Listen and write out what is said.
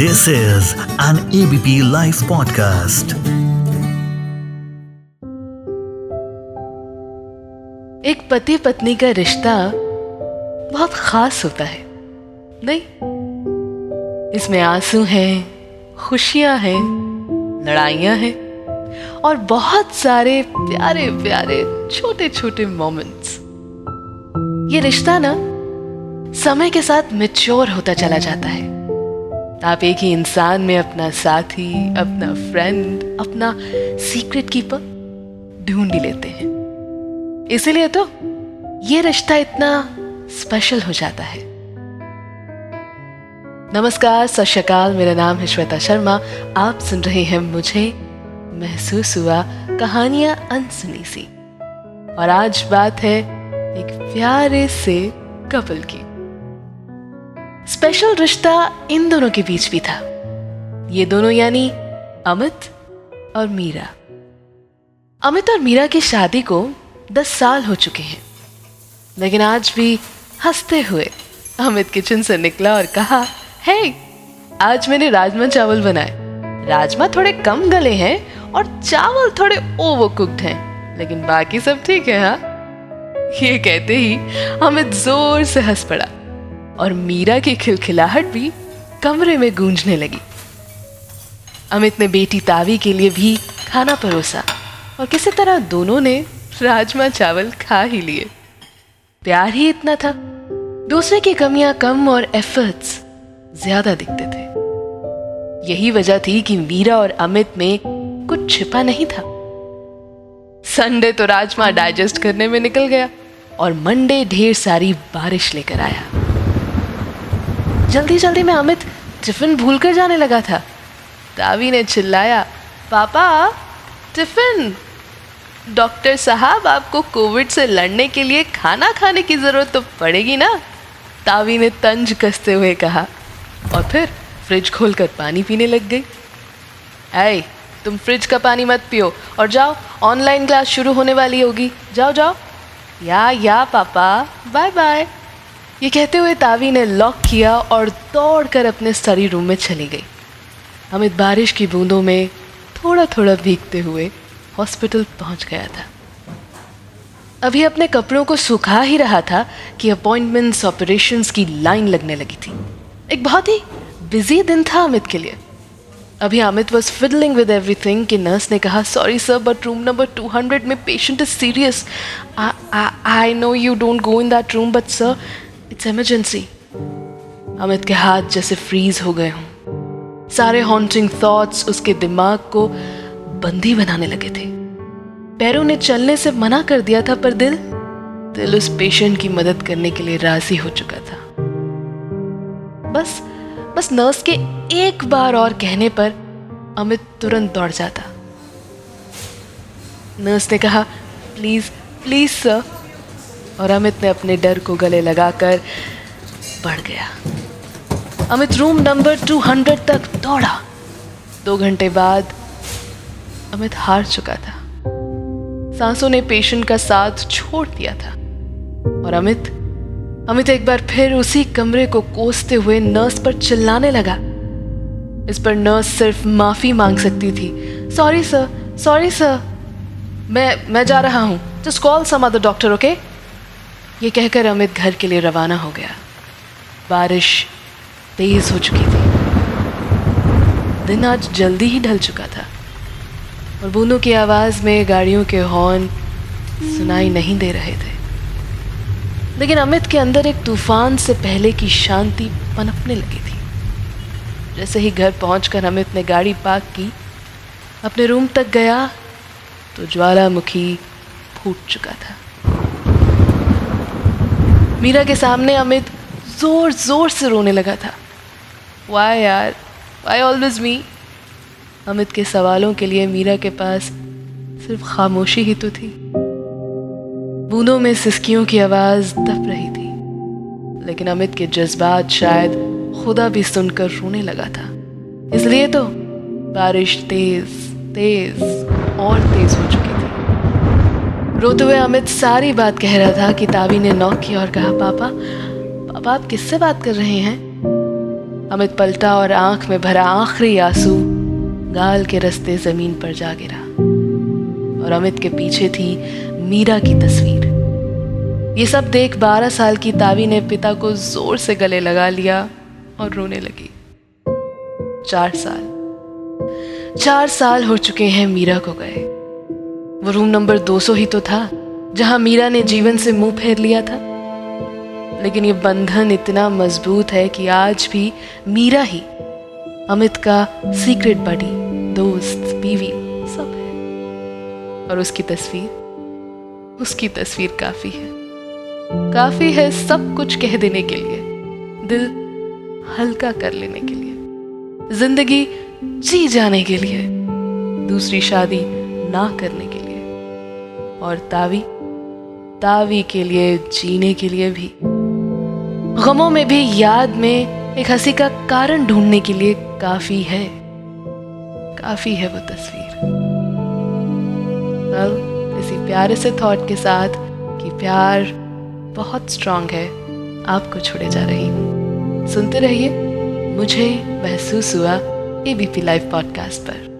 This is an ABP Life podcast. एक पति पत्नी का रिश्ता बहुत खास होता है। नहीं? इसमें आँसू हैं, खुशियाँ हैं, लड़ाइयाँ हैं और बहुत सारे प्यारे प्यारे छोटे छोटे मोमेंट्स ये रिश्ता ना, समय के साथ मेच्योर होता चला जाता है। आप एक ही इंसान में अपना साथी, अपना फ्रेंड अपना सीक्रेट कीपर ढूंढ ही लेते हैं। इसीलिए तो ये रिश्ता इतना स्पेशल हो जाता है। नमस्कार, सत मेरा नाम है श्वेता शर्मा। आप सुन रहे हैं मुझे महसूस हुआ कहानियाँ अनसुनी सी। और आज बात है एक प्यारे से कपल की। स्पेशल रिश्ता इन दोनों के बीच भी था। ये दोनों यानी अमित और मीरा। अमित और मीरा की शादी को दस साल हो चुके हैं लेकिन आज भी हँसते हुए अमित किचन से निकला और कहा हे hey, आज मैंने राजमा चावल बनाए। राजमा थोड़े कम गले हैं और चावल थोड़े ओवर कुक्ड हैं लेकिन बाकी सब ठीक है हाँ? ये कहते ही अमित ज़ोर से हंस पड़ा। और मीरा की खिलखिलाहट भी कमरे में गूंजने लगी। अमित ने बेटी तावी के लिए भी खाना परोसा और किसी तरह दोनों ने राजमा चावल खा ही लिए। प्यार ही इतना था। दूसरे की कमियाँ कम और एफर्ट्स ज़्यादा दिखते थे। यही वजह थी कि मीरा और अमित में कुछ छिपा नहीं था। संडे तो राजमा डाइजेस्ट करने में निकल गया और मंडे ढेर सारी बारिश लेकर आया। जल्दी जल्दी में अमित टिफ़िन भूल कर जाने लगा था। तावी ने चिल्लाया, पापा, टिफ़िन? डॉक्टर साहब, आपको कोविड से लड़ने के लिए खाना खाने की ज़रूरत तो पड़ेगी ना? तावी ने तंज कसते हुए कहा और फिर फ्रिज खोलकर पानी पीने लग गई। ऐ, तुम फ्रिज का पानी मत पियो और जाओ, ऑनलाइन क्लास शुरू होने वाली होगी। जाओ जाओ। या या, पापा। Bye bye. ये कहते हुए तावी ने लॉक किया और दौड़कर अपने स्टडी रूम में चली गई। अमित बारिश की बूंदों में थोड़ा थोड़ा भीगते हुए हॉस्पिटल पहुँच गया था। अभी अपने कपड़ों को सुखा ही रहा था कि अपॉइंटमेंट्स, ऑपरेशंस की लाइन लगने लगी थी। एक बहुत ही बिज़ी दिन था अमित के लिए। अभी Amit was fiddling with everything कि नर्स ने कहा sorry sir but room number 200 में patient is serious I know you don't go in that room but sir it's emergency Amit के हाथ जैसे फ्रीज हो गए हों। सारे हॉन्टिंग थॉट्स उसके दिमाग को बंदी बनाने लगे थे। पैरों ने चलने से मना कर दिया था, पर दिल दिल उस पेशेंट की मदद करने के लिए राज़ी हो चुका था। बस बस नर्स के एक बार और कहने पर अमित तुरंत दौड़ जाता। नर्स ने कहा प्लीज़ प्लीज़ सर और अमित ने अपने डर को गले लगाकर बढ़ गया। अमित रूम नंबर 200 तक दौड़ा। दो घंटे बाद अमित हार चुका था। सांसों ने पेशेंट का साथ छोड़ दिया था। और अमित अमित एक बार फिर उसी कमरे को कोसते हुए नर्स पर चिल्लाने लगा। इस पर नर्स सिर्फ़ माफ़ी मांग सकती थी। सॉरी सर सॉरी सर मैं मैं जा रहा हूँ। Just call some other doctor okay ये कहकर अमित घर के लिए रवाना हो गया। बारिश तेज हो चुकी थी। दिन आज जल्दी ही ढल चुका था और बूंदों की आवाज़ में गाड़ियों के हॉर्न सुनाई नहीं दे रहे थे। लेकिन अमित के अंदर एक तूफ़ान से पहले की शांति पनपने लगी थी। जैसे ही घर पहुंचकर अमित ने गाड़ी पार्क की, अपने रूम तक गया तो ज्वालामुखी फूट चुका था। मीरा के सामने अमित ज़ोर ज़ोर से रोने लगा था। वाई यार? वाई ऑलवेज मी अमित के सवालों के लिए मीरा के पास सिर्फ़ खामोशी ही तो थी। बूंदों में सिसकियों की आवाज़ दब रही थी। लेकिन अमित के जज्बात शायद खुदा भी सुनकर रोने लगा था। इसलिए तो बारिश तेज तेज, और तेज हो चुकी रोते हुए अमित सारी बात कह रहा था कि तावी ने नॉक किया और कहा, पापा पापा, आप किससे बात कर रहे हैं? अमित पलटा और आँख में भरा आखिरी आँसू गाल के रस्ते ज़मीन पर जा गिरा और अमित के पीछे थी मीरा की तस्वीर। ये सब देख बारह साल की तावी ने पिता को ज़ोर से गले लगा लिया और रोने लगी। चार साल चार साल हो चुके हैं मीरा को गए। वो रूम नंबर 200 ही तो था, जहाँ मीरा ने जीवन से मुँह फेर लिया था। लेकिन ये बंधन इतना मज़बूत है कि आज भी मीरा ही अमित का सीक्रेट बडी दोस्त, बीवी, सब है। और उसकी तस्वीर उसकी तस्वीर काफ़ी है। काफ़ी है सब कुछ कह देने के लिए, दिल हल्का कर लेने के लिए, ज़िंदगी जी जाने के लिए, दूसरी शादी ना करने और तावी तावी के लिए, जीने के लिए भी। गमों में भी याद में एक हँसी का कारण ढूँढने के लिए काफ़ी है। काफ़ी है वो तस्वीर। अब इसी प्यारे से थॉट के साथ कि प्यार बहुत स्ट्रांग है, आपको छोड़े जा रही हूँ। सुनते रहिए, मुझे महसूस हुआ एबीपी लाइव पॉडकास्ट पर।